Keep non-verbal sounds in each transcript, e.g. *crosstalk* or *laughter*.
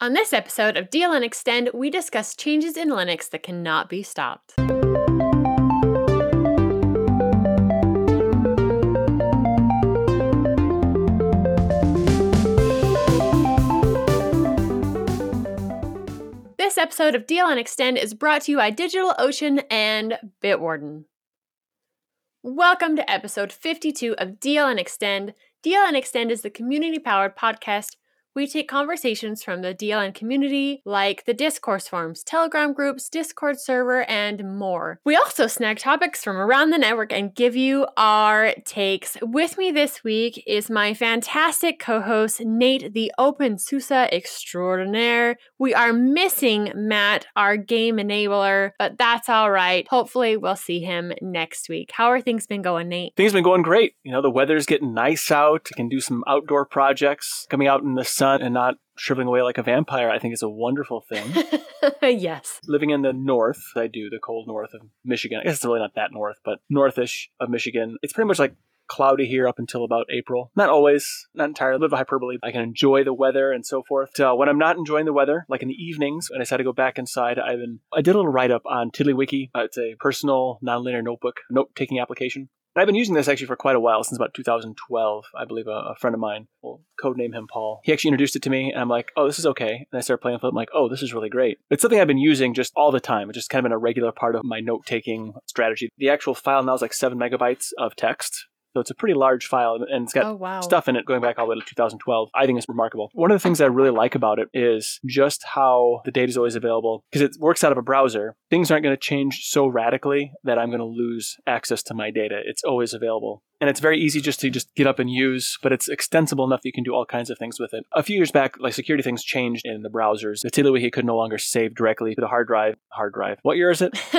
On this episode of DLN Xtend, we discuss changes in Linux that cannot be stopped. This episode of DLN Xtend is brought to you by DigitalOcean and Bitwarden. Welcome to episode 52 of DLN Xtend. DL and Extend is the community powered podcast we take conversations from the DLN community, like the discourse forums, Telegram groups, Discord server, and more. We also snag topics from around the network and give you our takes. With me this week is my fantastic co host, Nate, the Open SUSE extraordinaire. We are missing Matt, our game enabler, but that's all right. Hopefully, we'll see him next week. How are things been going, Nate? Things been going great. You know, the weather's getting nice out. Can do some outdoor projects, coming out in the sun and not shriveling away like a vampire, I think is a wonderful thing. *laughs* yes. Living in the north, I do, the cold north of Michigan. I guess it's really not that north, but northish of Michigan. It's pretty much like cloudy here up until about April. Not always, not entirely, a of hyperbole. I can enjoy the weather and so forth. Uh, when I'm not enjoying the weather, like in the evenings, when I decide to go back inside, I've been, I did a little write up on TiddlyWiki. Uh, it's a personal nonlinear notebook, note taking application. And I've been using this actually for quite a while, since about 2012. I believe a, a friend of mine, will codename him Paul, he actually introduced it to me, and I'm like, oh, this is okay. And I started playing with it. I'm like, oh, this is really great. It's something I've been using just all the time. It's just kind of been a regular part of my note taking strategy. The actual file now is like seven megabytes of text. So it's a pretty large file and it's got oh, wow. stuff in it going back all the way to 2012. I think it's remarkable. One of the things I really like about it is just how the data is always available because it works out of a browser. Things aren't going to change so radically that I'm going to lose access to my data. It's always available and it's very easy just to just get up and use, but it's extensible enough that you can do all kinds of things with it. A few years back, like security things changed in the browsers. The TiddlyWiki could no longer save directly to the hard drive. Hard drive. What year is it? *laughs*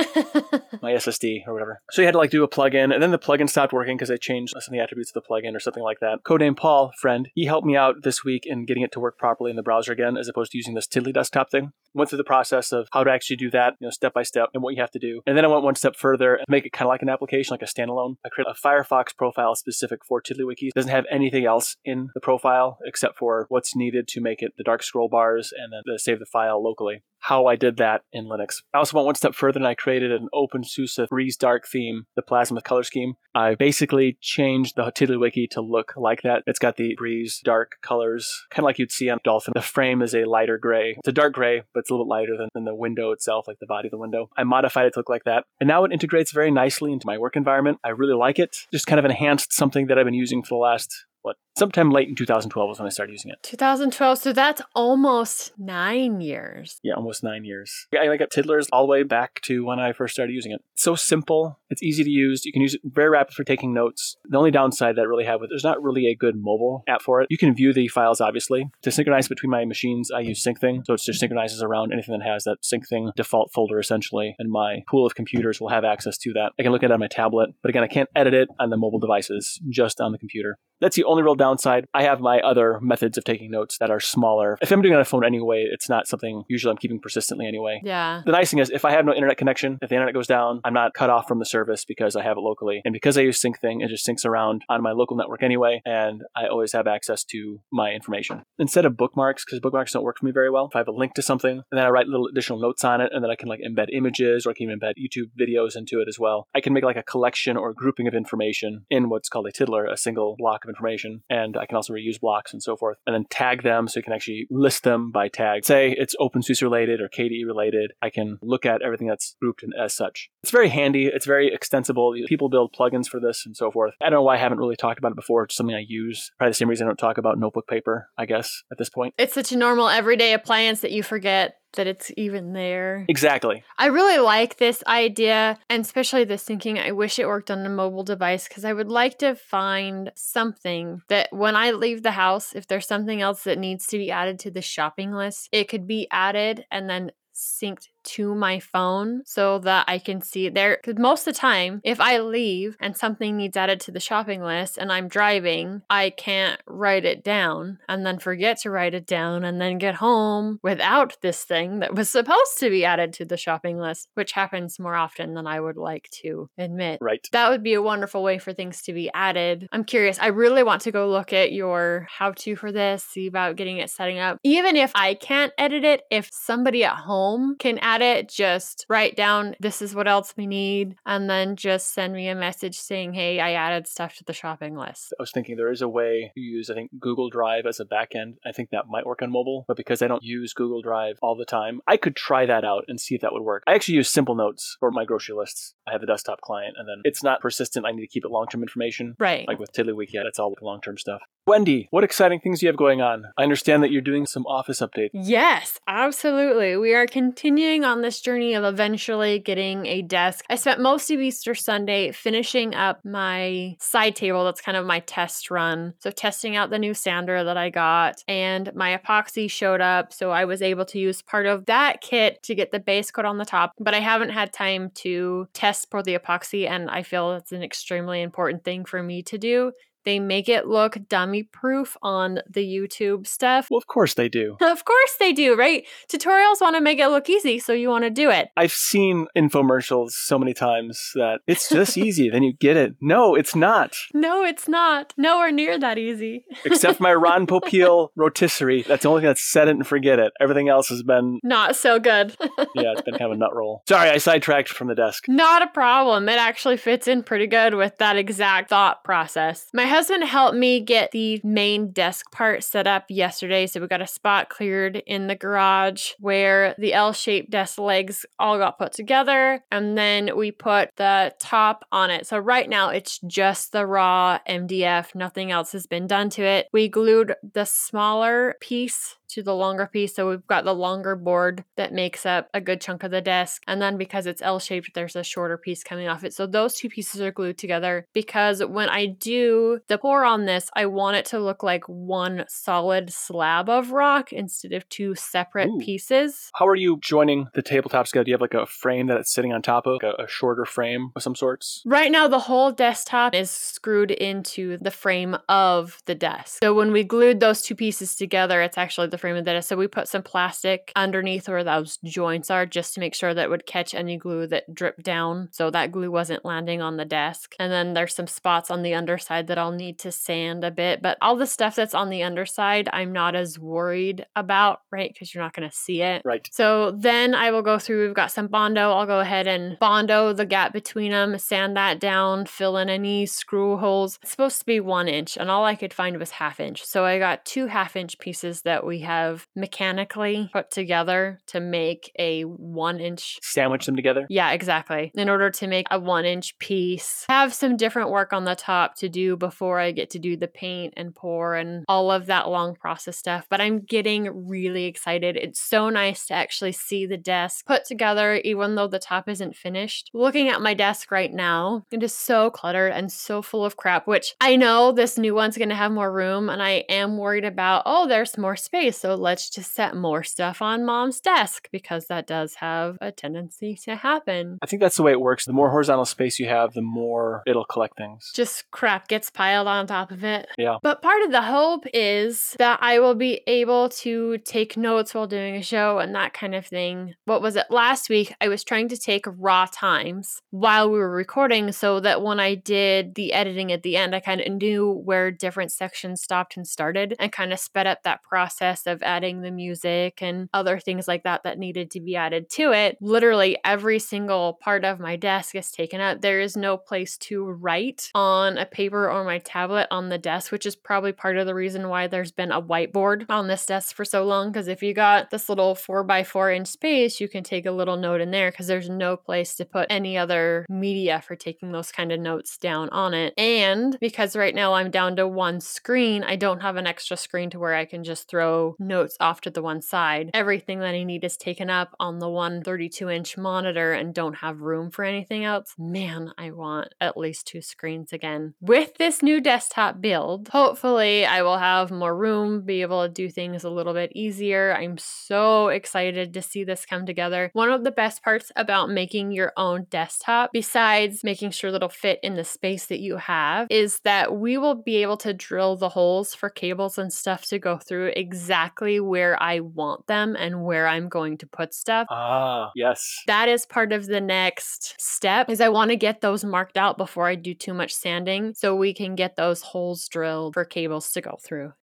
My SSD or whatever. So you had to like do a plugin, and then the plugin stopped working because they changed some of the attributes of the plugin or something like that. Codename Paul, friend, he helped me out this week in getting it to work properly in the browser again, as opposed to using this TiddlyDesktop thing. Went through the process of how to actually do that, you know, step by step, and what you have to do. And then I went one step further and make it kind of like an application, like a standalone. I created a Firefox profile specific for TiddlyWiki. It doesn't have anything else in the profile except for what's needed to make it the dark scroll bars and then to save the file locally how I did that in Linux. I also went one step further and I created an OpenSUSE Breeze Dark theme, the Plasma color scheme. I basically changed the TiddlyWiki to look like that. It's got the Breeze Dark colors, kind of like you'd see on Dolphin. The frame is a lighter gray. It's a dark gray, but it's a little bit lighter than, than the window itself, like the body of the window. I modified it to look like that. And now it integrates very nicely into my work environment. I really like it. Just kind of enhanced something that I've been using for the last what sometime late in 2012 was when I started using it. 2012, so that's almost nine years. Yeah, almost nine years. I got Tiddlers all the way back to when I first started using it. It's so simple. It's easy to use. You can use it very rapid for taking notes. The only downside that I really have with there's not really a good mobile app for it. You can view the files obviously. To synchronize between my machines, I use SyncThing, so it just synchronizes around anything that has that SyncThing default folder essentially, and my pool of computers will have access to that. I can look at it on my tablet, but again, I can't edit it on the mobile devices, just on the computer. That's the only real downside. I have my other methods of taking notes that are smaller. If I'm doing it on a phone anyway, it's not something usually I'm keeping persistently anyway. Yeah. The nice thing is if I have no internet connection, if the internet goes down, I'm not cut off from the service because I have it locally. And because I use SyncThing, it just syncs around on my local network anyway, and I always have access to my information. Instead of bookmarks, because bookmarks don't work for me very well, if I have a link to something and then I write little additional notes on it, and then I can like embed images or I can embed YouTube videos into it as well. I can make like a collection or a grouping of information in what's called a tiddler, a single block of information. And and I can also reuse blocks and so forth, and then tag them so you can actually list them by tag. Say it's OpenSUSE related or KDE related. I can look at everything that's grouped in as such. It's very handy. It's very extensible. People build plugins for this and so forth. I don't know why I haven't really talked about it before. It's something I use. Probably the same reason I don't talk about notebook paper, I guess, at this point. It's such a normal everyday appliance that you forget that it's even there. Exactly. I really like this idea and especially this SyncThing. I wish it worked on a mobile device because I would like to find something that when I leave the house, if there's something else that needs to be added to the shopping list, it could be added and then synced to my phone so that I can see it there. Because most of the time, if I leave and something needs added to the shopping list and I'm driving, I can't write it down and then forget to write it down and then get home without this thing that was supposed to be added to the shopping list, which happens more often than I would like to admit. Right. That would be a wonderful way for things to be added. I'm curious. I really want to go look at your how to for this, see about getting it setting up. Even if I can't edit it, if somebody at home can add it, just write down this is what else we need and then just send me a message saying, hey, I added stuff to the shopping list. I was thinking there is a way to use, I think, Google Drive as a backend. I think that might work on mobile, but because I don't use Google Drive all the time, I could try that out and see if that would work. I actually use Simple Notes for my grocery lists. I have a desktop client, and then it's not persistent. I need to keep it long term information. Right. Like with TiddlyWiki, yeah, that's all long term stuff. Wendy, what exciting things do you have going on? I understand that you're doing some office updates. Yes, absolutely. We are continuing on this journey of eventually getting a desk. I spent most of Easter Sunday finishing up my side table. That's kind of my test run. So, testing out the new sander that I got, and my epoxy showed up. So, I was able to use part of that kit to get the base coat on the top, but I haven't had time to test for the epoxy, and I feel that's an extremely important thing for me to do. They make it look dummy proof on the YouTube stuff. Well, of course they do. *laughs* Of course they do, right? Tutorials want to make it look easy, so you want to do it. I've seen infomercials so many times that it's just *laughs* easy. Then you get it. No, it's not. No, it's not. Nowhere near that easy. Except my *laughs* Ron Popeil rotisserie. That's the only thing that's set it and forget it. Everything else has been, Not so good. yeah, it's been kind of a nut roll. Sorry, I sidetracked from the desk. Not a problem. It actually fits in pretty good with that exact thought process. My husband helped me get the main desk part set up yesterday. So we got a spot cleared in the garage where the L shaped desk legs all got put together. And then we put the top on it. So right now it's just the raw MDF. Nothing else has been done to it. We glued the smaller piece to the longer piece. So we've got the longer board that makes up a good chunk of the desk. And then because it's L shaped, there's a shorter piece coming off it. So those two pieces are glued together because when I do the pour on this, I want it to look like one solid slab of rock instead of two separate Ooh. pieces. How are you joining the tabletops together? Do you have like a frame that it's sitting on top of, like a, a shorter frame of some sorts? Right now, the whole desktop is screwed into the frame of the desk. So when we glued those two pieces together, it's actually the frame of the. So we put some plastic underneath where those joints are just to make sure that would catch any glue that dripped down. So that glue wasn't landing on the desk. And then there's some spots on the underside that I'll need to sand a bit. But all the stuff that's on the underside, I'm not as worried about, right? Because you're not going to see it. Right. So then I will go through, we've got some Bondo. I'll go ahead and Bondo the gap between them, sand that down, fill in any screw holes. It's supposed to be one inch, and all I could find was half inch. So I got two half inch pieces that we have mechanically put together to make a one inch Sandwich them together? yeah, exactly. In order to make a one inch piece, have some different work on the top to do before I get to do the paint and pour and all of that long process stuff. But I'm getting really excited. It's so nice to actually see the desk put together, even though the top isn't finished. Looking at my desk right now, it is so cluttered and so full of crap, which I know this new one's going to have more room. And I am worried about, oh, there's more space. So let's just set more stuff on mom's desk because that does have a tendency to happen. I think that's the way it works. The more horizontal space you have, the more it'll collect things. Just crap gets piled on top of it. Yeah. But part of the hope is that I will be able to take notes while doing a show and that kind of thing. What was it? Last week, I was trying to take raw times while we were recording so that when I did the editing at the end, I kind of knew where different sections stopped and started and kind of sped up that process of adding the music and other things like that that needed to be added to it. Literally every single part of my desk is taken up. There is no place to write on a paper or my tablet on the desk, which is probably part of the reason why there's been a whiteboard on this desk for so long. Because if you got this little four by four inch space, you can take a little note in there because there's no place to put any other media for taking those kind of notes down on it. And because right now I'm down to one screen, I don't have an extra screen to where I can just throw notes off to the one side. Everything that I need is taken up on the one 32 inch monitor and don't have room for anything else. Man, I want at least two screens again. With this new desktop build, hopefully I will have more room, be able to do things a little bit easier. I'm so excited to see this come together. One of the best parts about making your own desktop, besides making sure that it'll fit in the space that you have, is that we will be able to drill the holes for cables and stuff to go through exactly where I want them and where I'm going to put stuff. Ah, yes. That is part of the next step is I want to get those marked out before I do too much sanding so we can get those holes drilled for cables to go through.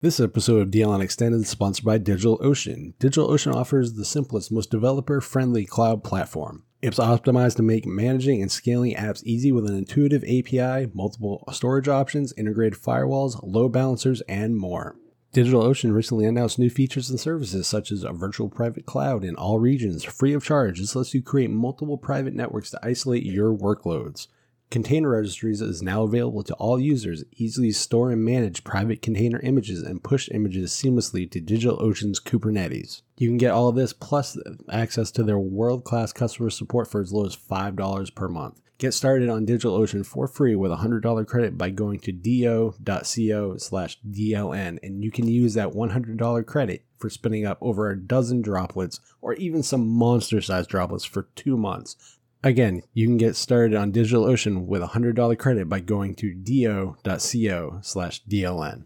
This episode of DLN Extended is sponsored by DigitalOcean. DigitalOcean offers the simplest, most developer friendly cloud platform. It's optimized to make managing and scaling apps easy with an intuitive API, multiple storage options, integrated firewalls, load balancers, and more. DigitalOcean recently announced new features and services such as a virtual private cloud in all regions, free of charge. This lets you create multiple private networks to isolate your workloads. Container Registries is now available to all users. Easily store and manage private container images and push images seamlessly to DigitalOcean's Kubernetes. You can get all of this plus access to their world class customer support for as low as $5 per month. Get started on DigitalOcean for free with a $100 credit by going to do.co slash DLN, and you can use that $100 credit for spinning up over a dozen droplets or even some monster sized droplets for two months. Again, you can get started on DigitalOcean with a $100 credit by going to do.co slash DLN.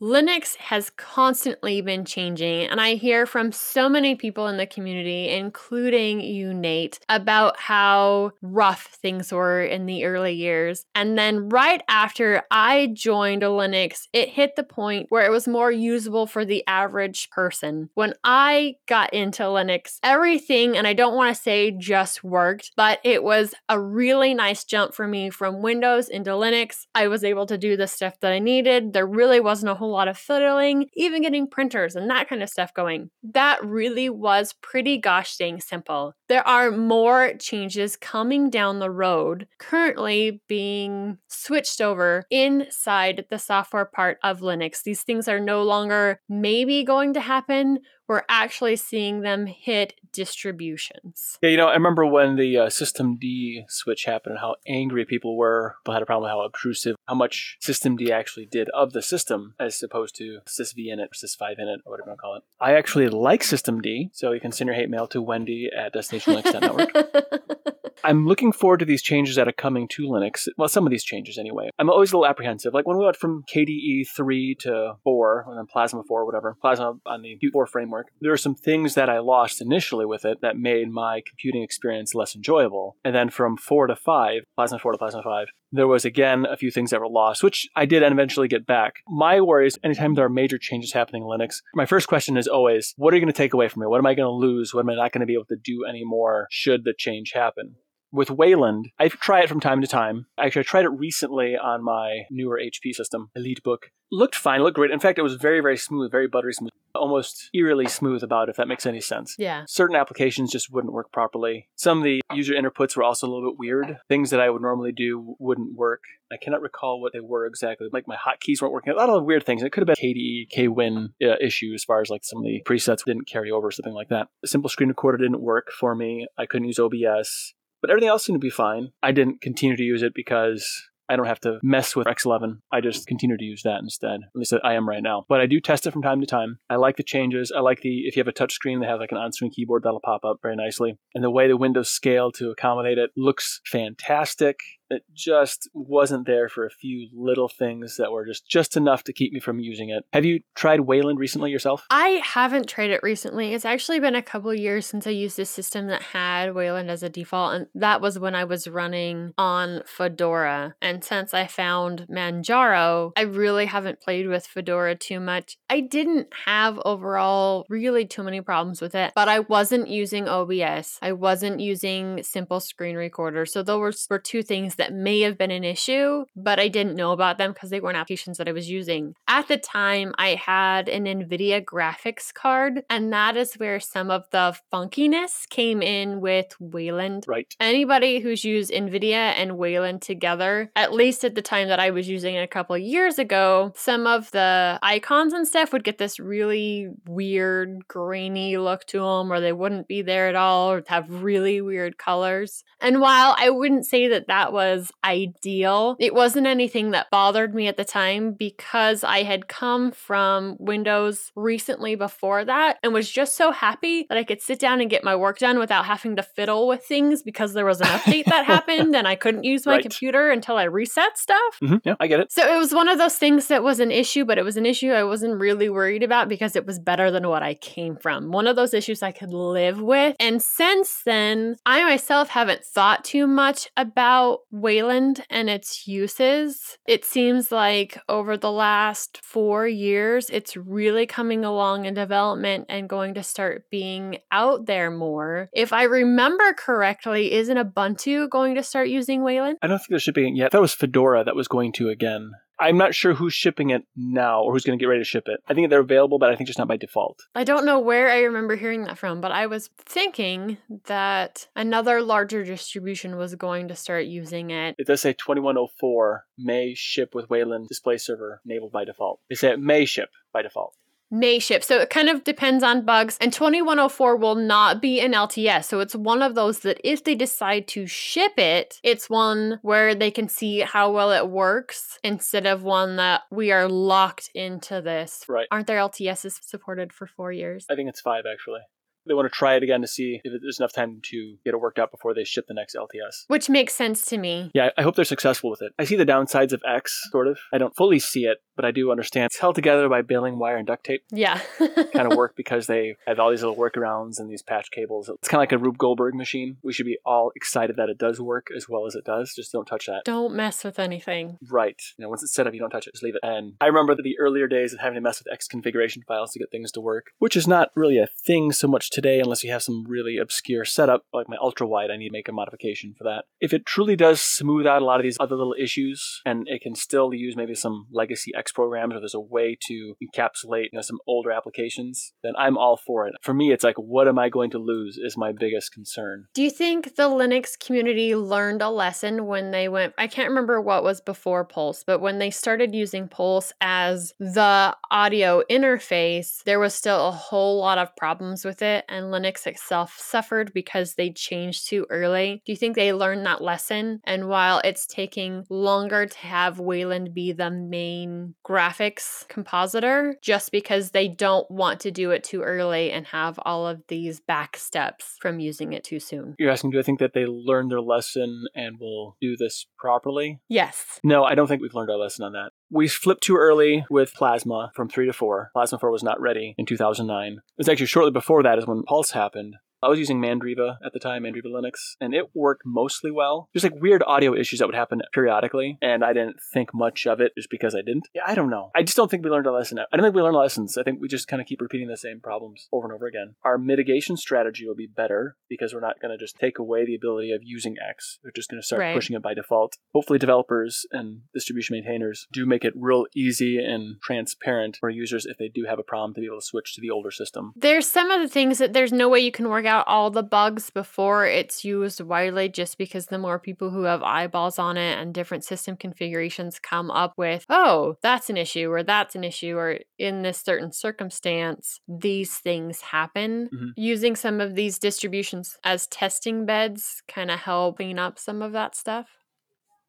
Linux has constantly been changing, and I hear from so many people in the community, including you, Nate, about how rough things were in the early years. And then right after I joined Linux, it hit the point where it was more usable for the average person. When I got into Linux, everything, and I don't want to say just worked, but it was a really nice jump for me from Windows into Linux. I was able to do the stuff that I needed. There really wasn't a whole lot of fiddling, even getting printers and that kind of stuff going. That really was pretty gosh dang simple. There are more changes coming down the road, currently being switched over inside the software part of Linux. These things are no longer maybe going to happen we're actually seeing them hit distributions. Yeah, you know, I remember when the uh, systemd switch happened and how angry people were. People had a problem with how obtrusive, how much systemd actually did of the system as opposed to SysV init, sys5 init, or whatever you want to call it. I actually like systemd, so you can send your hate mail to Wendy at DestinationLinux.network. *laughs* I'm looking forward to these changes that are coming to Linux. Well, some of these changes anyway. I'm always a little apprehensive. Like when we went from KDE 3 to 4, and then Plasma 4, whatever, Plasma on the Qt 4 framework, there are some things that I lost initially with it that made my computing experience less enjoyable. And then from 4 to 5, Plasma 4 to Plasma 5, there was again a few things that were lost, which I did eventually get back. My worry is anytime there are major changes happening in Linux, my first question is always, what are you going to take away from me? What am I going to lose? What am I not going to be able to do anymore should the change happen? With Wayland, I try it from time to time. Actually, I tried it recently on my newer HP system, EliteBook. Looked fine, looked great. In fact, it was very, very smooth, very buttery smooth, almost eerily smooth about, it, if that makes any sense. Yeah. Certain applications just wouldn't work properly. Some of the user inputs were also a little bit weird. Things that I would normally do wouldn't work. I cannot recall what they were exactly. Like my hotkeys weren't working. A lot of weird things. It could have been KDE, KWin uh, issue as far as like some of the presets didn't carry over, something like that. A simple screen recorder didn't work for me. I couldn't use OBS. But everything else seemed to be fine. I didn't continue to use it because I don't have to mess with X11. I just continue to use that instead. At least I am right now. But I do test it from time to time. I like the changes. I like the, if you have a touch screen, they have like an on screen keyboard that'll pop up very nicely. And the way the windows scale to accommodate it looks fantastic it just wasn't there for a few little things that were just just enough to keep me from using it. Have you tried Wayland recently yourself? I haven't tried it recently. It's actually been a couple years since I used a system that had Wayland as a default, and that was when I was running on Fedora. And since I found Manjaro, I really haven't played with Fedora too much. I didn't have overall really too many problems with it, but I wasn't using OBS. I wasn't using simple screen recorder. So those were two things that may have been an issue, but I didn't know about them because they weren't applications that I was using. At the time, I had an NVIDIA graphics card, and that is where some of the funkiness came in with Wayland. Right. Anybody who's used NVIDIA and Wayland together, at least at the time that I was using it a couple years ago, some of the icons and stuff would get this really weird, grainy look to them, or they wouldn't be there at all, or have really weird colors. And while I wouldn't say that that was ideal, it wasn't anything that bothered me at the time because I had come from Windows recently before that and was just so happy that I could sit down and get my work done without having to fiddle with things because there was an update that *laughs* happened and I couldn't use my Right. computer until I reset stuff. hmm Yeah, I get it. So it was one of those things that was an issue, but it was an issue I wasn't really worried about because it was better than what I came from. One of those issues I could live with. And since then, I myself haven't thought too much about Wayland and its uses. It seems like over the last four years, it's really coming along in development and going to start being out there more. If I remember correctly, isn't Ubuntu going to start using Wayland? I don't think there should be yet. That was Fedora that was going to again. I'm not sure who's shipping it now or who's going to get ready to ship it. I think they're available, but I think just not by default. I don't know where I remember hearing that from, but I was thinking that another larger distribution was going to start using it. It does say 2104 may ship with Wayland display server enabled by default. They say it may ship by default. May ship. So it kind of depends on bugs. And 2104 will not be an LTS. So it's one of those that if they decide to ship it, it's one where they can see how well it works instead of one that we are locked into this. Right. Aren't there LTSs supported for four years? I think it's five actually. They want to try it again to see if there's enough time to get it worked out before they ship the next LTS. Which makes sense to me. Yeah, I hope they're successful with it. I see the downsides of X, sort of. I don't fully see it, but I do understand. It's held together by baling wire and duct tape. Yeah. kind of *laughs* work because they have all these little workarounds and these patch cables. It's kind of like a Rube Goldberg machine. We should be all excited that it does work as well as it does. Just don't touch that. Don't mess with anything. Right. You know, once it's set up, you don't touch it. Just leave it. And I remember the earlier days of having to mess with X configuration files to get things to work, which is not really a thing so much today unless you have some really obscure setup, like my ultra wide. I need to make a modification for that. If it truly does smooth out a lot of these other little issues, and it can still use maybe some legacy X programs, or there's a way to encapsulate you know, some older applications, then I'm all for it. For me, it's like, what am I going to lose? Is my biggest concern. Do you think the Linux community learned a lesson when they went? I can't remember what was before Pulse, but when they started using Pulse as the audio interface, there was still a whole lot of problems with it, and Linux itself suffered because they changed too early. Do you think they learned that lesson? And while it's taking longer to have Wayland be the main graphics compositor, just because they don't want to do it too early and have all of these back steps from using it too soon. You're asking, do I think that they learned their lesson and will do this properly? Yes. No, I don't think we've learned our lesson on that. We flipped too early with Plasma from 3 to 4. Plasma 4 was not ready in 2009. It was actually shortly before that is when Pulse happened. I was using Mandriva at the time, Mandriva Linux, and it worked mostly well. There's like weird audio issues that would happen periodically, and I didn't think much of it just because I didn't. Yeah, I don't know. I just don't think we learned a lesson. I don't think we learned lessons. I think we just kind of keep repeating the same problems over and over again. Our mitigation strategy will be better because we're not going to just take away the ability of using X. We're just going to start Right. pushing it by default. Hopefully, developers and distribution maintainers do make it real easy and transparent for users if they do have a problem to be able to switch to the older system. There's some of the things that there's no way you can work out all the bugs before it's used widely just because the more people who have eyeballs on it and different system configurations come up with, oh, that's an issue or that's an issue or in this certain circumstance, these things happen. Mhm. Using some of these distributions as testing beds kind of help clean up some of that stuff.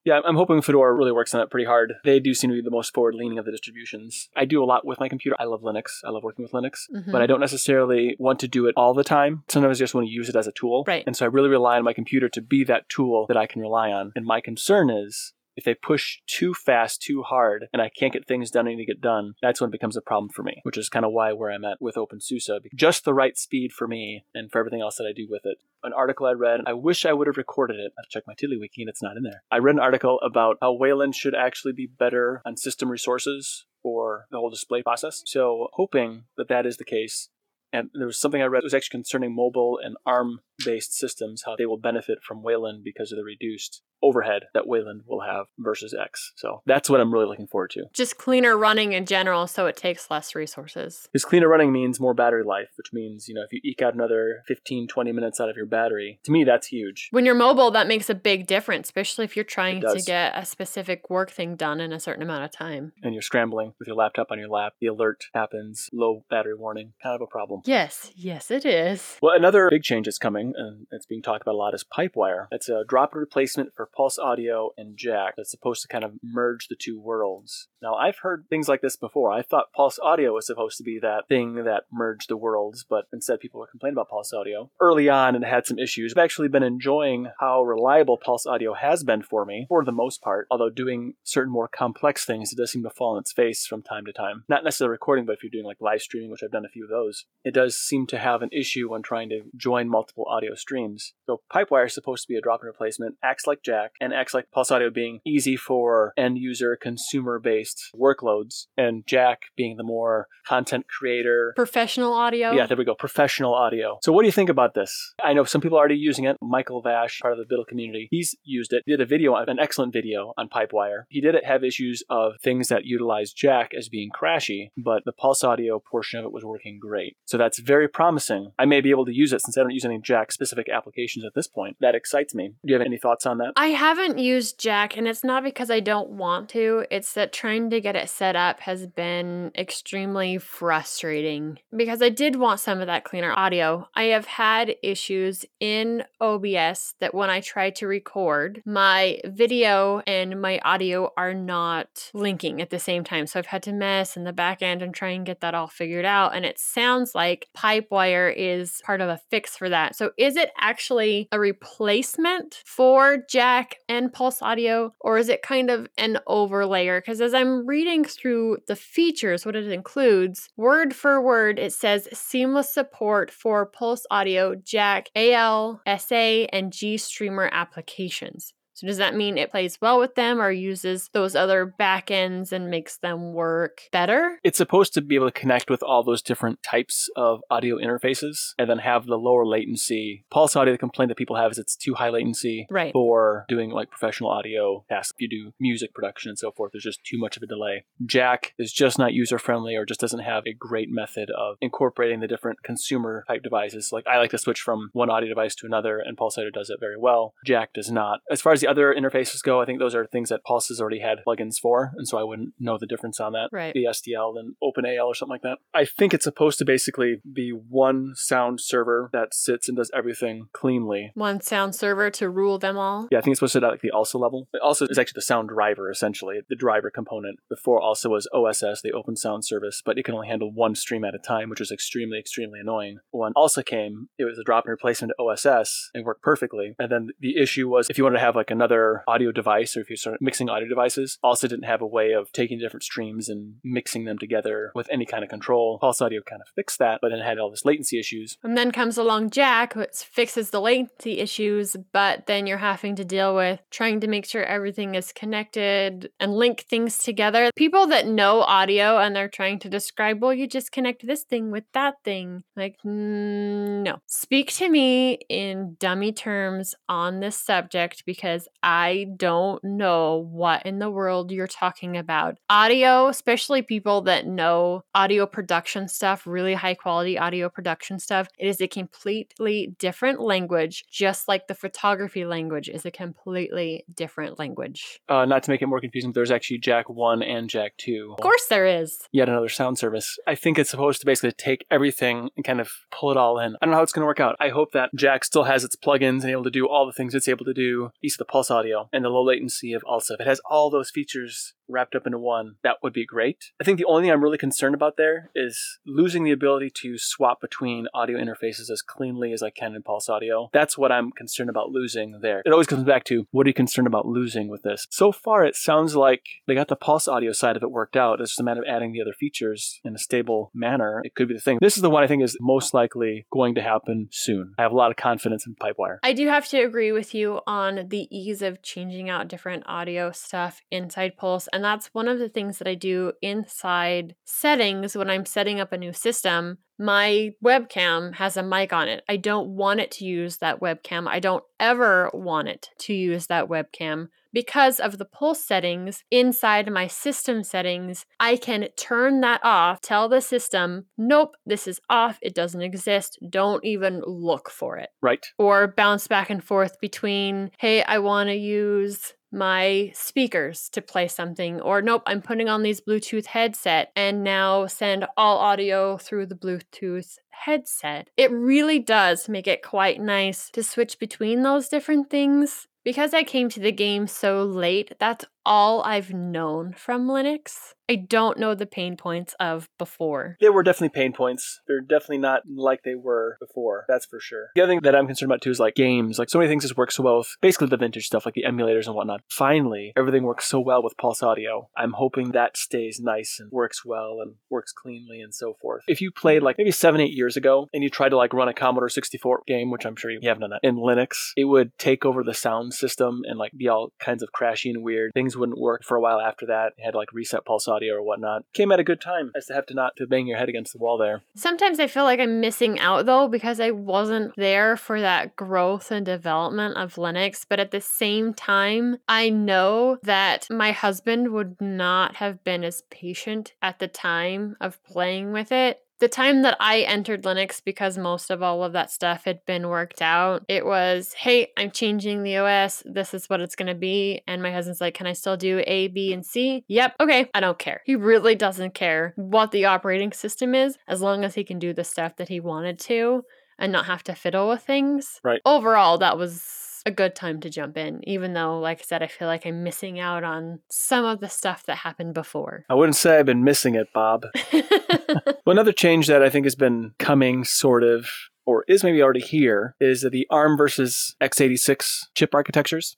Yeah, I'm hoping Fedora really works on that pretty hard. They do seem to be the most forward leaning of the distributions. I do a lot with my computer. I love Linux. I love working with Linux, Mhm. but I don't necessarily want to do it all the time. Sometimes I just want to use it as a tool. Right. And so I really rely on my computer to be that tool that I can rely on. And my concern is if they push too fast, too hard, and I can't get things done I need to get done, that's when it becomes a problem for me, which is kind of why where I'm at with OpenSUSE. Just the right speed for me and for everything else that I do with it. An article I read, I wish I would have recorded it. I checked my TiddlyWiki and it's not in there. I read an article about how Wayland should actually be better on system resources for the whole display process. So hoping that that is the case. And there was something I read that was actually concerning mobile and ARM based systems, how they will benefit from Wayland because of the reduced overhead that Wayland will have versus X. So that's what I'm really looking forward to. Just cleaner running in general, so it takes less resources. Because cleaner running means more battery life, which means, you know, if you eke out another 15, 20 minutes out of your battery, to me, that's huge. When you're mobile, that makes a big difference, especially if you're trying to get a specific work thing done in a certain amount of time. And you're scrambling with your laptop on your lap, the alert happens, low battery warning, kind of a problem. Yes, yes, it is. Well, another big change is coming, and uh, it's being talked about a lot, is Pipewire. It's a drop in replacement for Pulse Audio and Jack that's supposed to kind of merge the two worlds. Now, I've heard things like this before. I thought Pulse Audio was supposed to be that thing that merged the worlds, but instead people were complaining about Pulse Audio. Early on, it had some issues. I've actually been enjoying how reliable Pulse Audio has been for me, for the most part, although doing certain more complex things, it does seem to fall on its face from time to time. Not necessarily recording, but if you're doing like live streaming, which I've done a few of those, it does seem to have an issue when trying to join multiple audio streams. So Pipewire is supposed to be a drop-in replacement, acts like Jack, and acts like Pulse Audio being easy for end-user, consumer-based workloads, and Jack being the more content creator. Professional audio. Yeah, there we go. Professional audio. So, what do you think about this? I know some people are already using it. Michael Vash, part of the Biddle community, he's used it. He did a video, an excellent video on Pipewire. He did it have issues of things that utilize Jack as being crashy, but the Pulse Audio portion of it was working great. So that's very promising. I may be able to use it since I don't use any Jack specific applications at this point. That excites me. Do you have any thoughts on that? I haven't used Jack, and it's not because I don't want to. It's that trying to get it set up has been extremely frustrating because I did want some of that cleaner audio. I have had issues in OBS that when I try to record, my video and my audio are not linking at the same time. So I've had to mess in the back end and try and get that all figured out. And it sounds like Pipewire is part of a fix for that. So is it actually a replacement for Jack and Pulse Audio, or is it kind of an overlayer? Because as I'm reading through the features, what it includes, word for word, it says seamless support for Pulse Audio, Jack, AL, SA, and GStreamer applications. So does that mean it plays well with them or uses those other backends and makes them work better? It's supposed to be able to connect with all those different types of audio interfaces and then have the lower latency. Pulse audio, the complaint that people have is it's too high latency Right. for doing like professional audio tasks. If you do music production and so forth, there's just too much of a delay. Jack is just not user friendly or just doesn't have a great method of incorporating the different consumer type devices. Like I like to switch from one audio device to another, and Pulse Audio does it very well. Jack does not. As far as the other interfaces go, I think those are things that Pulse has already had plugins for, and so I wouldn't know the difference on that. Right. The SDL and OpenAL or something like that. I think it's supposed to basically be one sound server that sits and does everything cleanly. One sound server to rule them all. Yeah, I think it's supposed to sit at like the ALSA level. It also is actually the sound driver, essentially, the driver component. Before ALSA was OSS, the Open Sound Service, but it can only handle one stream at a time, which is extremely, extremely annoying. When ALSA came, it was a drop in replacement to OSS and worked perfectly. And then the issue was if you wanted to have like another audio device or if you start mixing audio devices, ALSA didn't have a way of taking different streams and mixing them together with any kind of control. Pulse Audio kind of fixed that, but then had all this latency issues. And then comes along Jack, which fixes the latency issues, but then you're having to deal with trying to make sure everything is connected and link things together. People that know audio and they're trying to describe, well, you just connect this thing with that thing. Like, mm, no. Speak to me in dummy terms on this subject because I don't know what in the world you're talking about. Audio, especially people that know audio production stuff, really high quality audio production stuff, it is a completely different language, just like the photography language is a completely different language. Uh, not to make it more confusing, but there's actually Jack 1 and Jack 2. Of course, there is. Yet another sound service. I think it's supposed to basically take everything and kind of pull it all in. I don't know how it's going to work out. I hope that Jack still has its plugins and able to do all the things it's able to do, the pulse audio and the low latency of ALSA. If it has all those features wrapped up into one, that would be great. I think the only thing I'm really concerned about there is losing the ability to swap between audio interfaces as cleanly as I can in Pulse Audio. That's what I'm concerned about losing there. It always comes back to what are you concerned about losing with this? So far, it sounds like they got the Pulse Audio side of it worked out. It's just a matter of adding the other features in a stable manner. It could be the thing. This is the one I think is most likely going to happen soon. I have a lot of confidence in Pipewire. I do have to agree with you on the ease of changing out different audio stuff inside Pulse. And that's one of the things that I do inside settings when I'm setting up a new system. my webcam has a mic on it. I don't want it to use that webcam. I don't ever want it to use that webcam because of the pulse settings inside my system settings, I can turn that off, tell the system, nope, this is off, it doesn't exist, don't even look for it. Right. Or bounce back and forth between, hey, I want to use my speakers to play something or nope i'm putting on these bluetooth headset and now send all audio through the bluetooth headset. It really does make it quite nice to switch between those different things. Because I came to the game so late, that's all I've known from Linux. I don't know the pain points of before. There were definitely pain points. They're definitely not like they were before. That's for sure. The other thing that I'm concerned about too is like games. Like so many things just work so well with basically the vintage stuff, like the emulators and whatnot. Finally, everything works so well with Pulse Audio. I'm hoping that stays nice and works well and works cleanly and so forth. If you played like maybe seven, eight years ago and you tried to like run a Commodore 64 game, which I'm sure you haven't done that in Linux, it would take over the sound system and like be all kinds of crashy and weird. Things wouldn't work for a while after that. You had like reset Pulse Audio or whatnot. Came at a good time as to have to not to bang your head against the wall there. Sometimes I feel like I'm missing out though because I wasn't there for that growth and development of Linux. But at the same time, I know that my husband would not have been as patient at the time of playing with it the time that I entered Linux, because most of all of that stuff had been worked out, it was, hey, I'm changing the OS. This is what it's going to be. And my husband's like, can I still do A, B, and C? Yep. Okay. I don't care. He really doesn't care what the operating system is as long as he can do the stuff that he wanted to and not have to fiddle with things. Right. Overall, that was a good time to jump in, even though, like I said, I feel like I'm missing out on some of the stuff that happened before. I wouldn't say I've been missing it, Bob. *laughs* *laughs* well, another change that I think has been coming sort of or is maybe already here is the ARM versus x86 chip architectures.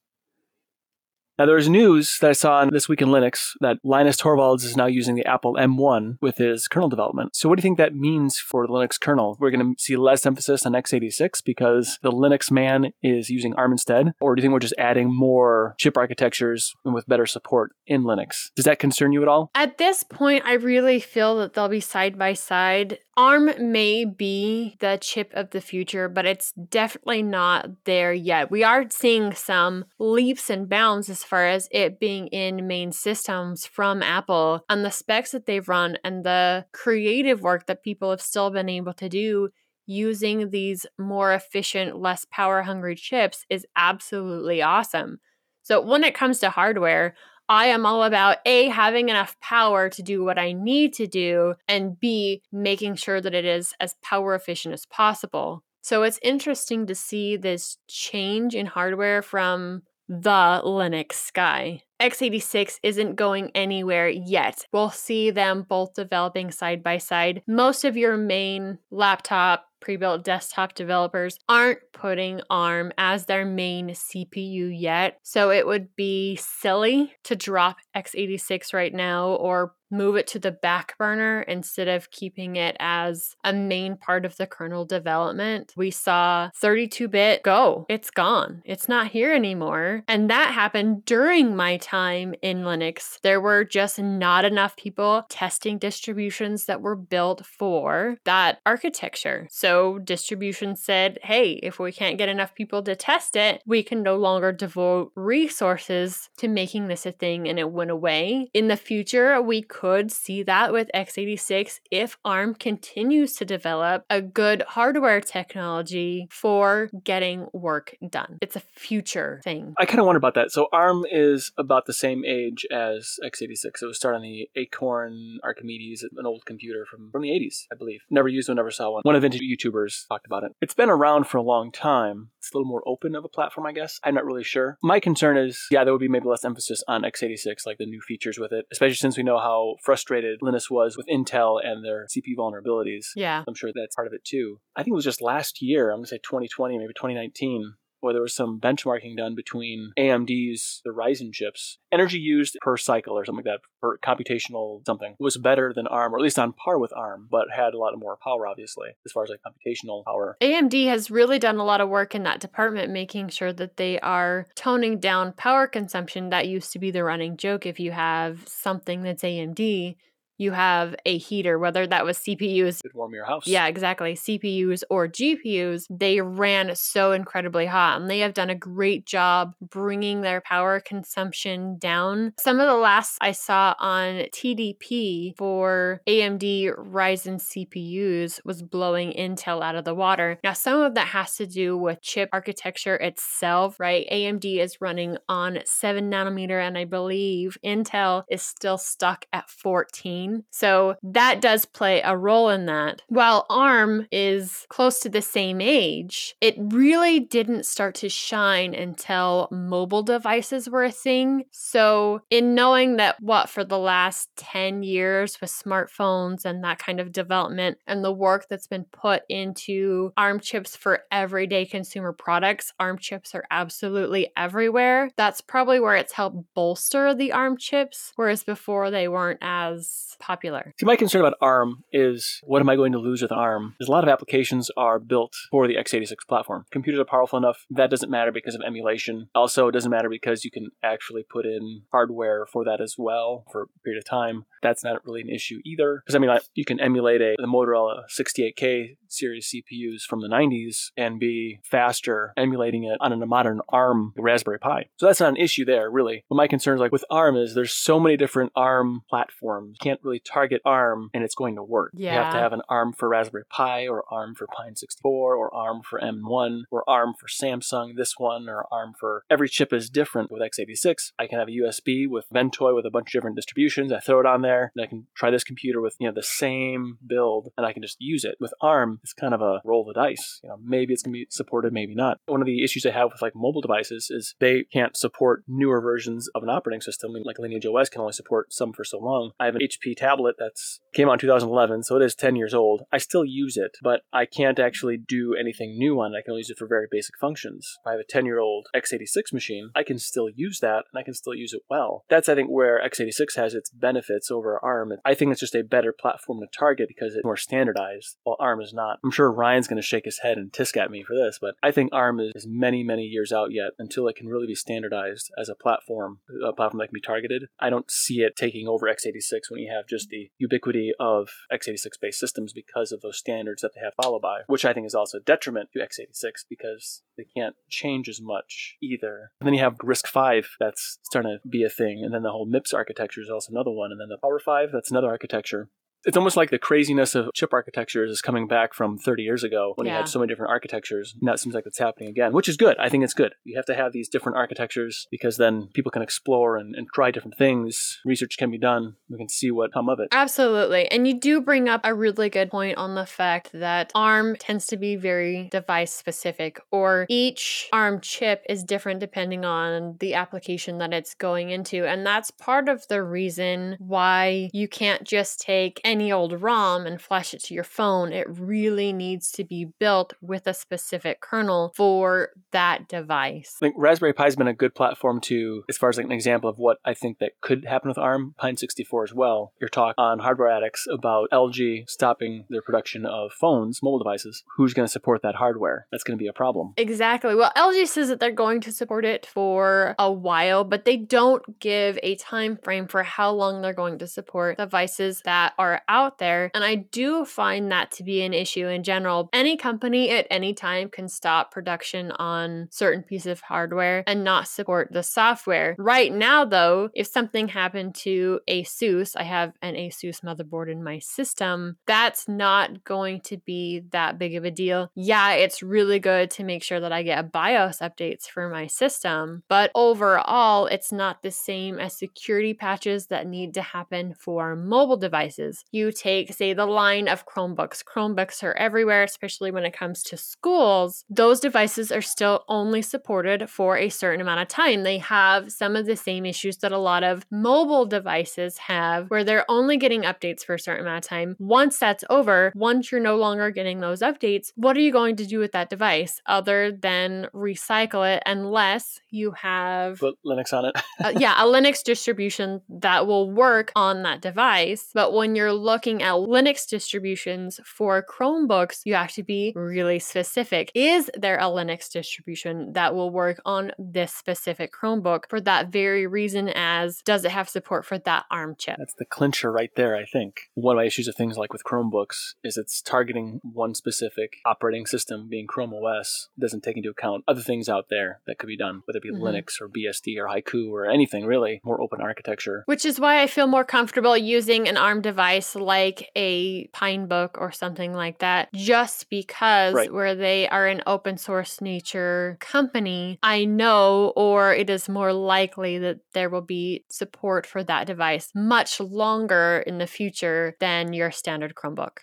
Now, there was news that I saw this week in Linux that Linus Torvalds is now using the Apple M1 with his kernel development. So, what do you think that means for the Linux kernel? We're going to see less emphasis on x86 because the Linux man is using ARM instead? Or do you think we're just adding more chip architectures and with better support in Linux? Does that concern you at all? At this point, I really feel that they'll be side by side. ARM may be the chip of the future, but it's definitely not there yet. We are seeing some leaps and bounds as far as it being in main systems from Apple and the specs that they've run and the creative work that people have still been able to do using these more efficient, less power hungry chips is absolutely awesome. So when it comes to hardware, I am all about A, having enough power to do what I need to do, and B, making sure that it is as power efficient as possible. So it's interesting to see this change in hardware from the Linux Sky. x86 isn't going anywhere yet. We'll see them both developing side by side. Most of your main laptop pre built desktop developers aren't putting ARM as their main CPU yet. So it would be silly to drop x86 right now or move it to the back burner instead of keeping it as a main part of the kernel development. We saw 32 bit go, it's gone, it's not here anymore. And that happened during my time in Linux. There were just not enough people testing distributions that were built for that architecture. So distribution said, hey, if we can't get enough people to test it, we can no longer devote resources to making this a thing, and it went away. In the future, we could see that with x86 if ARM continues to develop a good hardware technology for getting work done. It's a future thing. I kind of wonder about that. So ARM is about the same age as x86. It was started on the Acorn Archimedes, an old computer from, from the 80s, I believe. Never used one, never saw one. One of the YouTubers talked about it. It's been around for a long time. It's a little more open of a platform, I guess. I'm not really sure. My concern is, yeah, there would be maybe less emphasis on x86, like the new features with it, especially since we know how frustrated Linus was with Intel and their CPU vulnerabilities. Yeah. I'm sure that's part of it too. I think it was just last year, I'm going to say 2020, maybe 2019, where there was some benchmarking done between AMD's the Ryzen chips. Energy used per cycle or something like that, per computational something, was better than ARM, or at least on par with ARM, but had a lot more power, obviously, as far as like computational power. AMD has really done a lot of work in that department, making sure that they are toning down power consumption. That used to be the running joke if you have something that's AMD you have a heater, whether that was CPUs. Could warm your house. Yeah, exactly. CPUs or GPUs, they ran so incredibly hot and they have done a great job bringing their power consumption down. Some of the last I saw on TDP for AMD Ryzen CPUs was blowing Intel out of the water. Now, some of that has to do with chip architecture itself, right? AMD is running on 7 nanometer, and I believe Intel is still stuck at 14. So that does play a role in that. While ARM is close to the same age, it really didn't start to shine until mobile devices were a thing. So, in knowing that what for the last 10 years with smartphones and that kind of development and the work that's been put into ARM chips for everyday consumer products, ARM chips are absolutely everywhere. That's probably where it's helped bolster the ARM chips, whereas before they weren't as popular. See, my concern about ARM is what am I going to lose with ARM? There's a lot of applications are built for the x86 platform. Computers are powerful enough. That doesn't matter because of emulation. Also, it doesn't matter because you can actually put in hardware for that as well for a period of time. That's not really an issue either. Because I mean, you can emulate a the Motorola 68K series CPUs from the 90s and be faster emulating it on a modern ARM Raspberry Pi. So that's not an issue there, really. But my concern is like with ARM is there's so many different ARM platforms. You can't really target ARM and it's going to work. Yeah. You have to have an ARM for Raspberry Pi or ARM for Pine 64 or ARM for M1 or ARM for Samsung, this one, or ARM for every chip is different with x86. I can have a USB with Ventoy with a bunch of different distributions. I throw it on there and I can try this computer with, you know, the same build and I can just use it. With ARM, it's kind of a roll the dice. You know, maybe it's going to be supported, maybe not. One of the issues I have with like mobile devices is they can't support newer versions of an operating system. Like Lineage OS can only support some for so long. I have an HP tablet that's came out in 2011, so it is 10 years old. I still use it, but I can't actually do anything new on it. I can only use it for very basic functions. If I have a 10 year old x86 machine, I can still use that and I can still use it well. That's, I think, where x86 has its benefits over ARM. I think it's just a better platform to target because it's more standardized, while ARM is not. I'm sure Ryan's going to shake his head and tisk at me for this, but I think ARM is many, many years out yet until it can really be standardized as a platform, a platform that can be targeted. I don't see it taking over x86 when you have just the ubiquity of x86 based systems because of those standards that they have to follow by, which I think is also a detriment to x86 because they can't change as much either. And then you have RISC-V that's starting to be a thing, and then the whole MIPS architecture is also another one, and then the Power 5 that's another architecture it's almost like the craziness of chip architectures is coming back from 30 years ago when you had so many different architectures. Now it seems like it's happening again, which is good. I think it's good. You have to have these different architectures because then people can explore and, and try different things. Research can be done. We can see what come of it. Absolutely. And you do bring up a really good point on the fact that ARM tends to be very device specific, or each ARM chip is different depending on the application that it's going into. And that's part of the reason why you can't just take any old ROM and flash it to your phone. It really needs to be built with a specific kernel for that device. I think Raspberry Pi has been a good platform to, as far as like an example of what I think that could happen with ARM, Pine 64 as well. Your talk on Hardware Addicts about LG stopping their production of phones, mobile devices. Who's going to support that hardware? That's going to be a problem. Exactly. Well, LG says that they're going to support it for a while, but they don't give a time frame for how long they're going to support devices that are out there. And I do find that to be an issue in general. Any company at any time can stop production on certain piece of hardware and not support the software. Right now though, if something happened to Asus, I have an Asus motherboard in my system, that's not going to be that big of a deal. Yeah, it's really good to make sure that I get BIOS updates for my system, but overall, it's not the same as security patches that need to happen for mobile devices. You take, say, the line of Chromebooks. Chromebooks are everywhere, especially when it comes to schools. Those devices are still only supported for a certain amount of time. They have some of the same issues that a lot of mobile devices have, where they're only getting updates for a certain amount of time. Once that's over, once you're no longer getting those updates, what are you going to do with that device other than recycle it unless you have Put Linux on it. uh, yeah, a Linux distribution that will work on that device. But when you're looking at Linux distributions for Chromebooks, you have to be really specific. Is there a Linux distribution that will work on this specific Chromebook for that very reason as does it have support for that ARM chip? That's the clincher right there, I think. One of my issues of things like with Chromebooks is it's targeting one specific operating system, being Chrome OS, it doesn't take into account other things out there that could be done, whether it be mm-hmm. Linux or BSD or Haiku or anything really, more open architecture. Which is why I feel more comfortable using an ARM device like a Pinebook or something like that, just because right. where they are an open source nature company, I know or it is more likely that there will be support for that device much longer in the future than your standard Chromebook.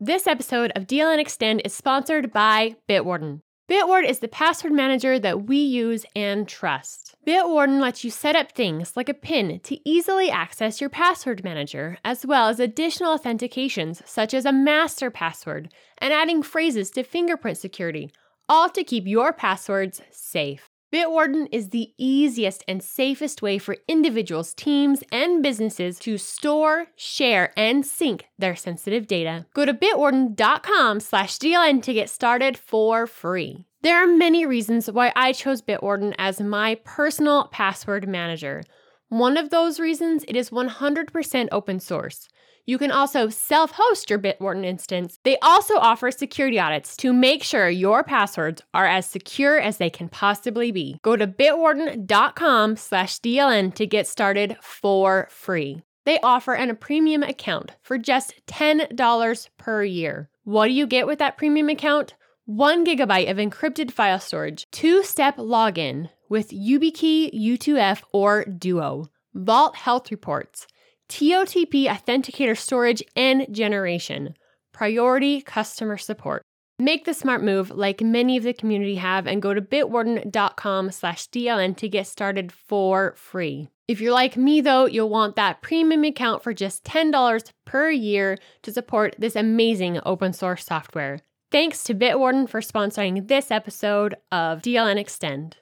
This episode of DLN Xtend is sponsored by Bitwarden. Bitwarden is the password manager that we use and trust. Bitwarden lets you set up things like a PIN to easily access your password manager, as well as additional authentications such as a master password and adding phrases to fingerprint security, all to keep your passwords safe. Bitwarden is the easiest and safest way for individuals, teams, and businesses to store, share, and sync their sensitive data. Go to bitwarden.com/dln to get started for free. There are many reasons why I chose Bitwarden as my personal password manager. One of those reasons, it is 100% open source. You can also self host your Bitwarden instance. They also offer security audits to make sure your passwords are as secure as they can possibly be. Go to bitwarden.com slash DLN to get started for free. They offer an, a premium account for just $10 per year. What do you get with that premium account? One gigabyte of encrypted file storage, two step login with YubiKey, U2F, or Duo, Vault Health Reports, TOTP Authenticator storage and generation, priority customer support. Make the smart move like many of the community have and go to bitwarden.com slash DLN to get started for free. If you're like me though, you'll want that premium account for just $10 per year to support this amazing open source software. Thanks to Bitwarden for sponsoring this episode of DLN Xtend.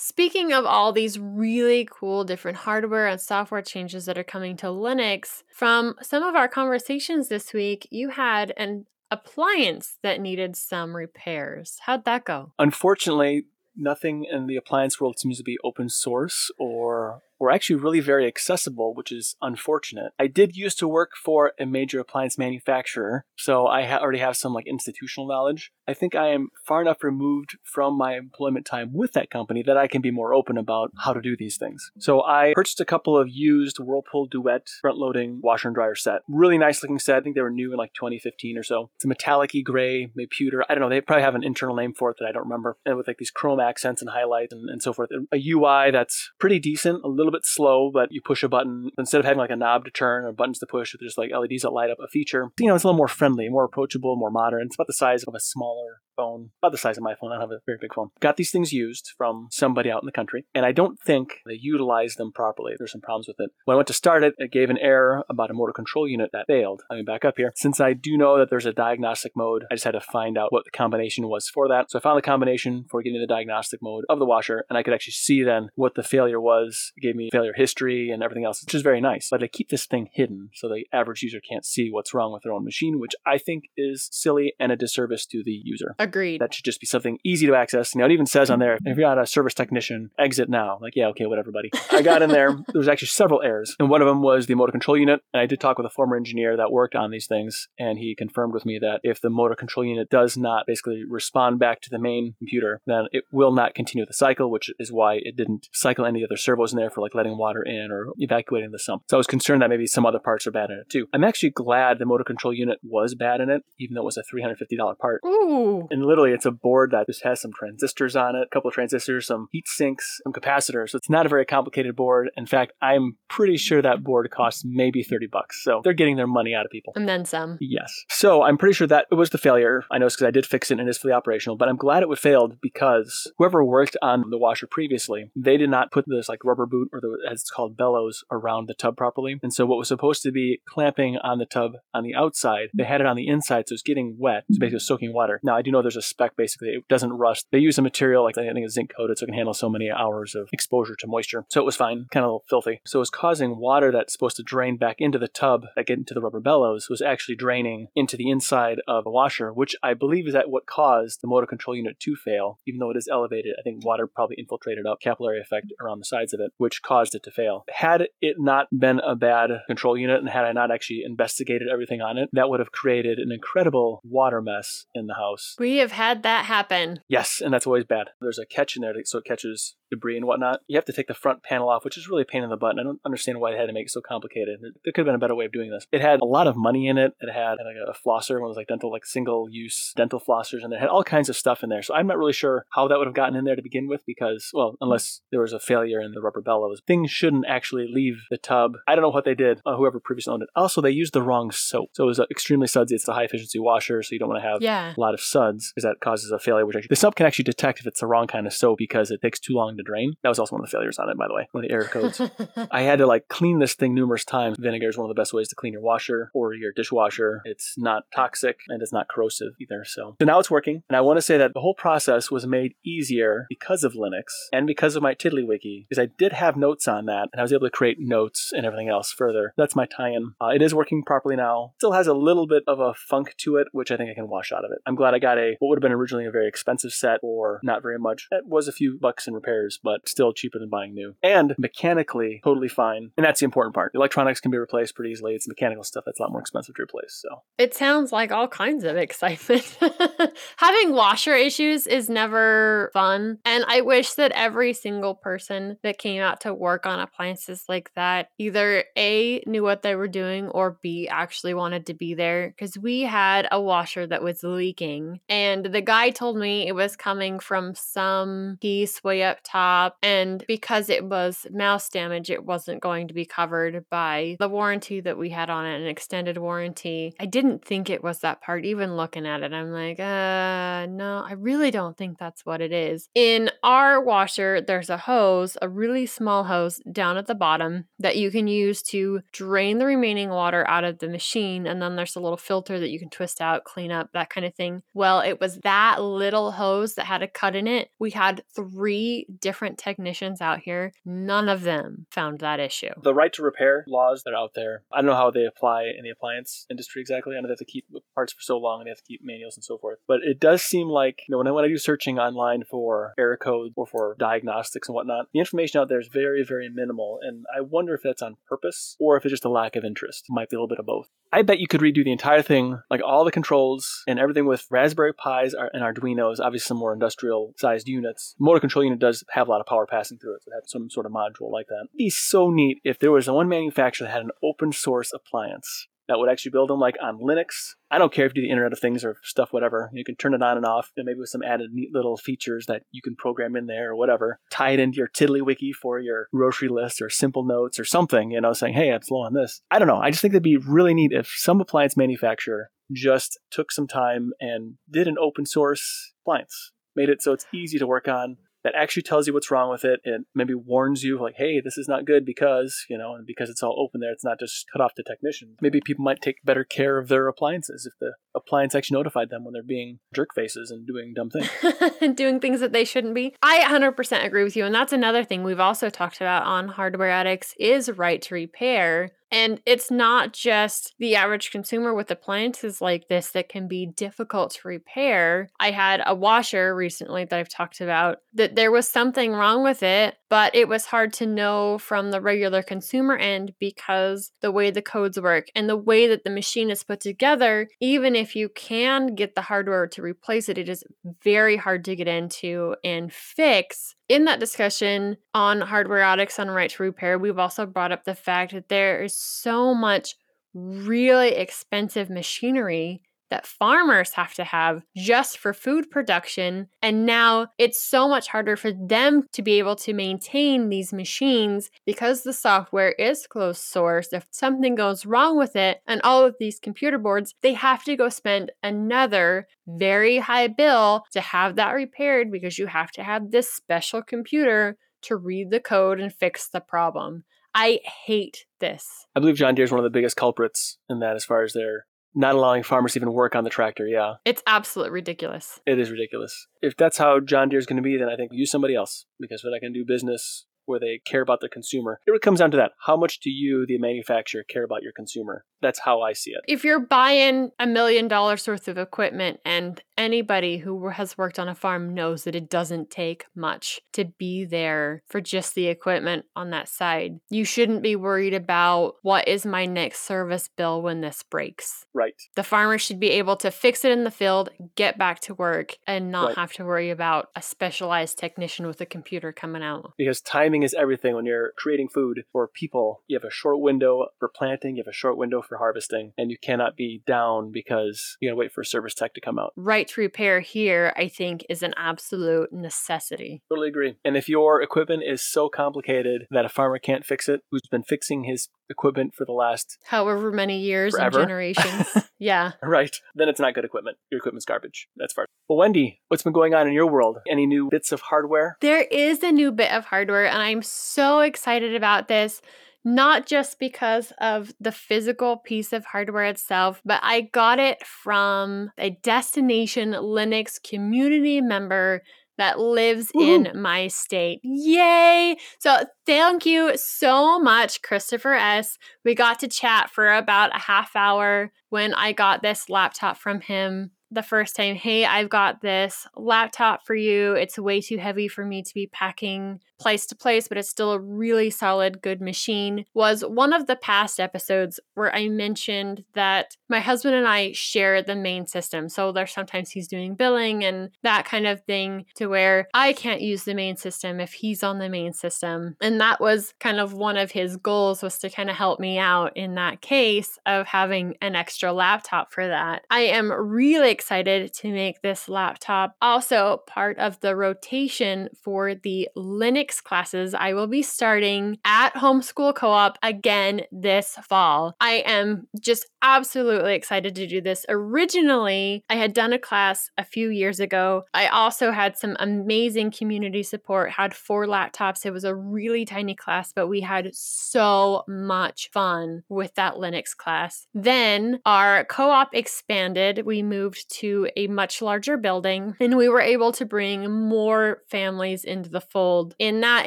Speaking of all these really cool different hardware and software changes that are coming to Linux, from some of our conversations this week, you had an appliance that needed some repairs. How'd that go? Unfortunately, nothing in the appliance world seems to be open source or or actually really very accessible, which is unfortunate. I did used to work for a major appliance manufacturer, so I ha- already have some like institutional knowledge. I think I am far enough removed from my employment time with that company that I can be more open about how to do these things. So I purchased a couple of used Whirlpool Duet front loading washer and dryer set. Really nice looking set. I think they were new in like 2015 or so. It's a metallic gray, maybe pewter. I don't know. They probably have an internal name for it that I don't remember. And with like these chrome accents and highlights and, and so forth. A UI that's pretty decent, a little little bit slow, but you push a button instead of having like a knob to turn or buttons to push, there's like LEDs that light up a feature. You know, it's a little more friendly, more approachable, more modern. It's about the size of a smaller phone, about the size of my phone. I don't have a very big phone. Got these things used from somebody out in the country, and I don't think they utilized them properly. There's some problems with it. When I went to start it, it gave an error about a motor control unit that failed. Let me back up here. Since I do know that there's a diagnostic mode, I just had to find out what the combination was for that. So I found the combination for getting the diagnostic mode of the washer, and I could actually see then what the failure was. It gave me failure history and everything else, which is very nice. But they keep this thing hidden so the average user can't see what's wrong with their own machine, which I think is silly and a disservice to the user. Agreed. That should just be something easy to access. Now, it even says on there, if you're not a service technician, exit now. Like, yeah, okay, whatever, buddy. I got in there. *laughs* There was actually several errors. And one of them was the motor control unit. And I did talk with a former engineer that worked on these things. And he confirmed with me that if the motor control unit does not basically respond back to the main computer, then it will not continue the cycle, which is why it didn't cycle any other servos in there for like letting water in or evacuating the sump. So I was concerned that maybe some other parts are bad in it too. I'm actually glad the motor control unit was bad in it, even though it was a $350 part. Ooh. And literally, it's a board that just has some transistors on it, a couple of transistors, some heat sinks, some capacitors. So it's not a very complicated board. In fact, I'm pretty sure that board costs maybe 30 bucks. So they're getting their money out of people. And then some. Yes. So I'm pretty sure that it was the failure. I know it's because I did fix it and it's fully operational, but I'm glad it would failed because whoever worked on the washer previously, they did not put this like rubber boot or the, as it's called bellows around the tub properly. And so what was supposed to be clamping on the tub on the outside, they had it on the inside, so it's getting wet. It's basically soaking water. Now I do know there's a spec basically, it doesn't rust. They use a material like I think it's zinc coated so it can handle so many hours of exposure to moisture. So it was fine, kind of filthy. So it was causing water that's supposed to drain back into the tub that get into the rubber bellows was actually draining into the inside of the washer, which I believe is that what caused the motor control unit to fail. Even though it is elevated, I think water probably infiltrated up capillary effect around the sides of it, which caused it to fail. Had it not been a bad control unit and had I not actually investigated everything on it, that would have created an incredible water mess in the house. We have had that happen. Yes, and that's always bad. There's a catch in there so it catches debris and whatnot. You have to take the front panel off, which is really a pain in the butt. And I don't understand why they had to make it so complicated. There could have been a better way of doing this. It had a lot of money in it. It had like a flosser, one was like dental, like single use dental flossers, and it had all kinds of stuff in there. So I'm not really sure how that would have gotten in there to begin with because, well, unless there was a failure in the rubber bellows, things shouldn't actually leave the tub. I don't know what they did, uh, whoever previously owned it. Also, they used the wrong soap. So it was uh, extremely sudsy. It's a high efficiency washer, so you don't want to have Yeah. a lot of suds because that causes a failure. Which actually, the soap can actually detect if it's the wrong kind of soap because it takes too long to drain. That was also one of the failures on it, by the way, one of the error codes. *laughs* I had to like clean this thing numerous times. Vinegar is one of the best ways to clean your washer or your dishwasher. It's not toxic and it's not corrosive either. So, so now it's working. And I want to say that the whole process was made easier because of Linux and because of my TiddlyWiki, because I did have notes on that and I was able to create notes and everything else further. That's my tie-in. Uh, it is working properly now. Still has a little bit of a funk to it, which I think I can wash out of it. I'm glad I got a what would have been originally a very expensive set or not very much. It was a few bucks in repairs, but still cheaper than buying new. And mechanically totally fine. And that's the important part. Electronics can be replaced pretty easily. It's mechanical stuff that's a lot more expensive to replace. So It sounds like all kinds of excitement. *laughs* Having washer issues is never fun. And I wish that every single person that came out to work on appliances like that either A, knew what they were doing, or B, actually wanted to be there. Because we had a washer that was leaking. And the guy told me it was coming from some piece way up top. And because it was mouse damage, it wasn't going to be covered by the warranty that we had on it, an extended warranty. I didn't think it was that part, even looking at it. I'm like, uh, no, I really don't think that's what it is. In our washer, there's a hose, a really small hose down at the bottom that you can use to drain the remaining water out of the machine. And then there's a little filter that you can twist out, clean up, that kind of thing. Well, it was that little hose that had a cut in it. We had three different technicians out here. None of them found that issue. the right to repair laws that are out there, I don't know how they apply in the appliance industry exactly. I know they have to keep parts for so long and they have to keep manuals and so forth. But it does seem like, you know, when I, when I do searching online for error code or for diagnostics and whatnot, the information out there is very, very minimal. And I wonder if that's on purpose or if it's just a lack of interest. It Might be a little bit of both. I bet you could redo the entire thing, like all the controls and everything with Raspberry Pis and Arduinos, obviously some more industrial sized units. Motor control unit does have a lot of power passing through it, so it has some sort of module like that. It'd be so neat if there was one manufacturer that had an open source appliance that would actually build them like on Linux. I don't care if you do the Internet of Things or stuff, whatever. You can turn it on and off, and maybe with some added neat little features that you can program in there or whatever. Tie it into your TiddlyWiki for your grocery list or simple notes or something, you know, saying, hey, I'm slow on this. I don't know. I just think it'd be really neat if some appliance manufacturer just took some time and did an open source appliance. Made it so it's easy to work on, that actually tells you what's wrong with it and maybe warns you like hey this is not good because you know and because it's all open there it's not just cut off to technicians maybe people might take better care of their appliances if the appliance actually notified them when they're being jerk faces and doing dumb things *laughs* and doing things that they shouldn't be. I 100% agree with you. And that's another thing we've also talked about on Hardware Addicts is right to repair. And it's not just the average consumer with appliances like this that can be difficult to repair. I had a washer recently that I've talked about that there was something wrong with it, but it was hard to know from the regular consumer end because the way the codes work and the way that the machine is put together, even if you can get the hardware to replace it, it is very hard to get into and fix. In that discussion on hardware addicts on right to repair, we've also brought up the fact that there is so much really expensive machinery that farmers have to have just for food production. And now it's so much harder for them to be able to maintain these machines because the software is closed source. If something goes wrong with it and all of these computer boards, they have to go spend another very high bill to have that repaired because you have to have this special computer to read the code and fix the problem. I hate this. i believe john deere is one of the biggest culprits in that as far as their Not allowing farmers to even work on the tractor, yeah. It's absolutely ridiculous. It is ridiculous. If that's how John Deere is going to be, then I think use somebody else because we're not going to do business where they care about the consumer. It really comes down to that. How much do you, the manufacturer, care about your consumer? That's how I see it. If you're buying a million dollars worth of equipment, and anybody who has worked on a farm knows that it doesn't take much to be there for just the equipment on that side, you shouldn't be worried about what is my next service bill when this breaks. Right. The farmer should be able to fix it in the field, get back to work, and not Right. have to worry about a specialized technician with a computer coming out. Because timing is everything when you're creating food for people. You have a short window for planting, you have a short window for harvesting, and you cannot be down because you gotta wait for a service tech to come out. Right to repair here, I think, is an absolute necessity. Totally agree. And if your equipment is so complicated that a farmer can't fix it, who's been fixing his equipment for the last However many years Forever. and generations. *laughs* yeah. right, then it's not good equipment. Your equipment's garbage. That's far. Well, Wendy, what's been going on in your world? Any new bits of hardware? There is a new bit of hardware, and I'm so excited about this. Not just because of the physical piece of hardware itself, but I got it from a Destination Linux community member that lives in my state. Yay! So, thank you so much, Christopher S. We got to chat for about a half hour when I got this laptop from him the first time. Hey, I've got this laptop for you. It's way too heavy for me to be packing place to place, but it's still a really solid, good machine. Was one of the past episodes where I mentioned that my husband and I share the main system. So there's sometimes he's doing billing and that kind of thing to where I can't use the main system if he's on the main system. And that was kind of one of his goals was to kind of help me out in that case of having an extra laptop for that. I am really excited to make this laptop also part of the rotation for the Linux classes I will be starting at Homeschool Co op again this fall. I am just absolutely excited to do this. Originally, I had done a class a few years ago. I also had some amazing community support, had four laptops. It was a really tiny class, but we had so much fun with that Linux class. Then our co op expanded. We moved to a much larger building and we were able to bring more families into the fold. In that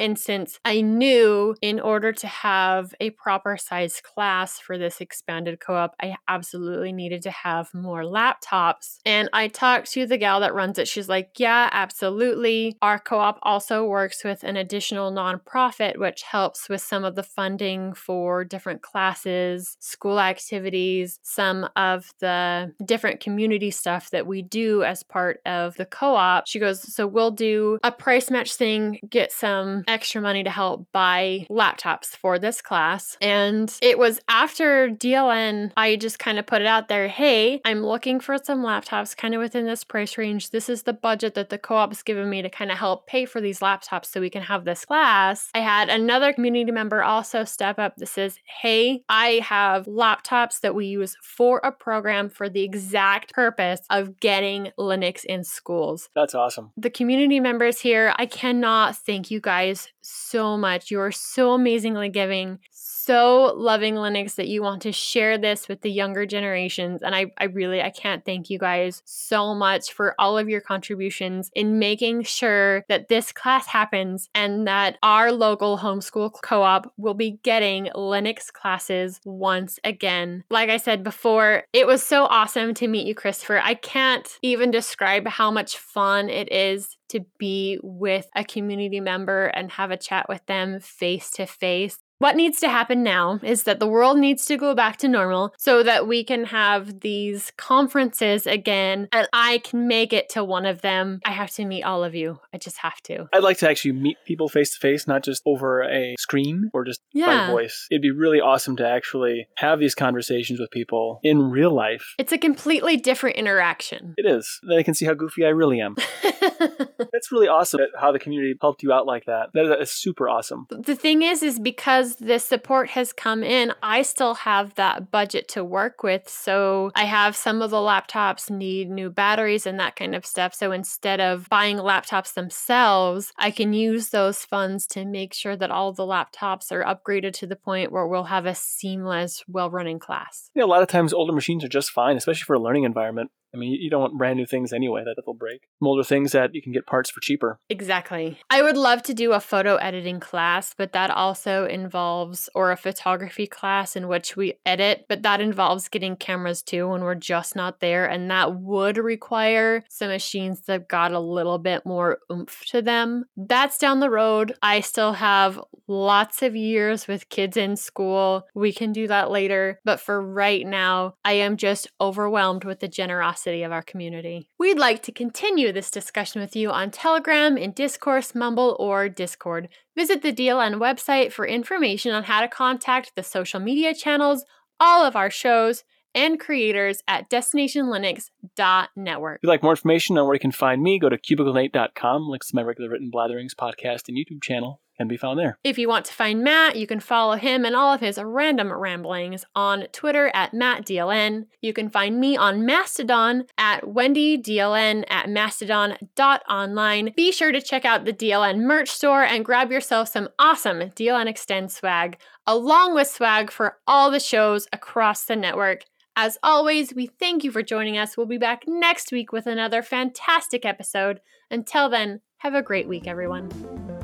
instance, I knew in order to have a proper size class for this expanded co op, I absolutely needed to have more laptops. And I talked to the gal that runs it. She's like, Yeah, absolutely. Our co op also works with an additional nonprofit, which helps with some of the funding for different classes, school activities, some of the different community stuff that we do as part of the co op. She goes, So we'll do a price match thing, get some extra money to help buy laptops for this class. And it was after DLN, I just kind of put it out there hey, I'm looking for some laptops kind of within this price range. This is the budget that the co op's given me to kind of help pay for these laptops so we can have this class. I had another community member also step up that says, hey, I have laptops that we use for a program for the exact purpose of getting Linux in schools That's awesome. the community members here, I cannot thank you guys so much. You are so amazingly giving, so loving Linux that you want to share this with the younger generations. And I, I really, I can't thank you guys so much for all of your contributions in making sure that this class happens and that our local homeschool co-op will be getting Linux classes once again. Like I said before, it was so awesome to meet you, Christopher. I can't even describe how much fun it is to be with a community member and have a chat with them face to face. What needs to happen now is that the world needs to go back to normal so that we can have these conferences again and I can make it to one of them. I have to meet all of you. I just have to. I'd like to actually meet people face to face, not just over a screen or just by voice. It'd be really awesome to actually have these conversations with people in real life. It's a completely different interaction. It is. Then I can see how goofy I really am. *laughs* That's really awesome how the community helped you out like that. That is super awesome. the thing is, is because this support has come in, I still have that budget to work with. So I have some of the laptops need new batteries and that kind of stuff. So instead of buying laptops themselves, I can use those funds to make sure that all the laptops are upgraded to the point where we'll have a seamless, well running class. Yeah, a lot of times older machines are just fine, especially for a learning environment. I mean, you don't want brand new things anyway that it'll break. Older things that you can get parts for cheaper. Exactly. I would love to do a photo editing class, but that also involves, or a photography class in which we edit, but that involves getting cameras too when we're just not there. And that would require some machines that got a little bit more oomph to them. That's down the road. I still have lots of years with kids in school. We can do that later. But for right now, I am just overwhelmed with the generosity of our community. We'd like to continue this discussion with you on Telegram, in Discourse, Mumble, or Discord. Visit the DLN website for information on how to contact the social media channels, all of our shows, and creators at destinationlinux.network. If you'd like more information on where you can find me, go to cubiclenate.com. Links to my regular written blatherings podcast and YouTube channel be found there. If you want to find Matt, you can follow him and all of his random ramblings on Twitter at MattDLN. You can find me on Mastodon at WendyDLN at mastodon.online. Be sure to check out the DLN merch store and grab yourself some awesome DLN Xtend swag, along with swag for all the shows across the network. As always, we thank you for joining us. We'll be back next week with another fantastic episode. Until then, have a great week, everyone.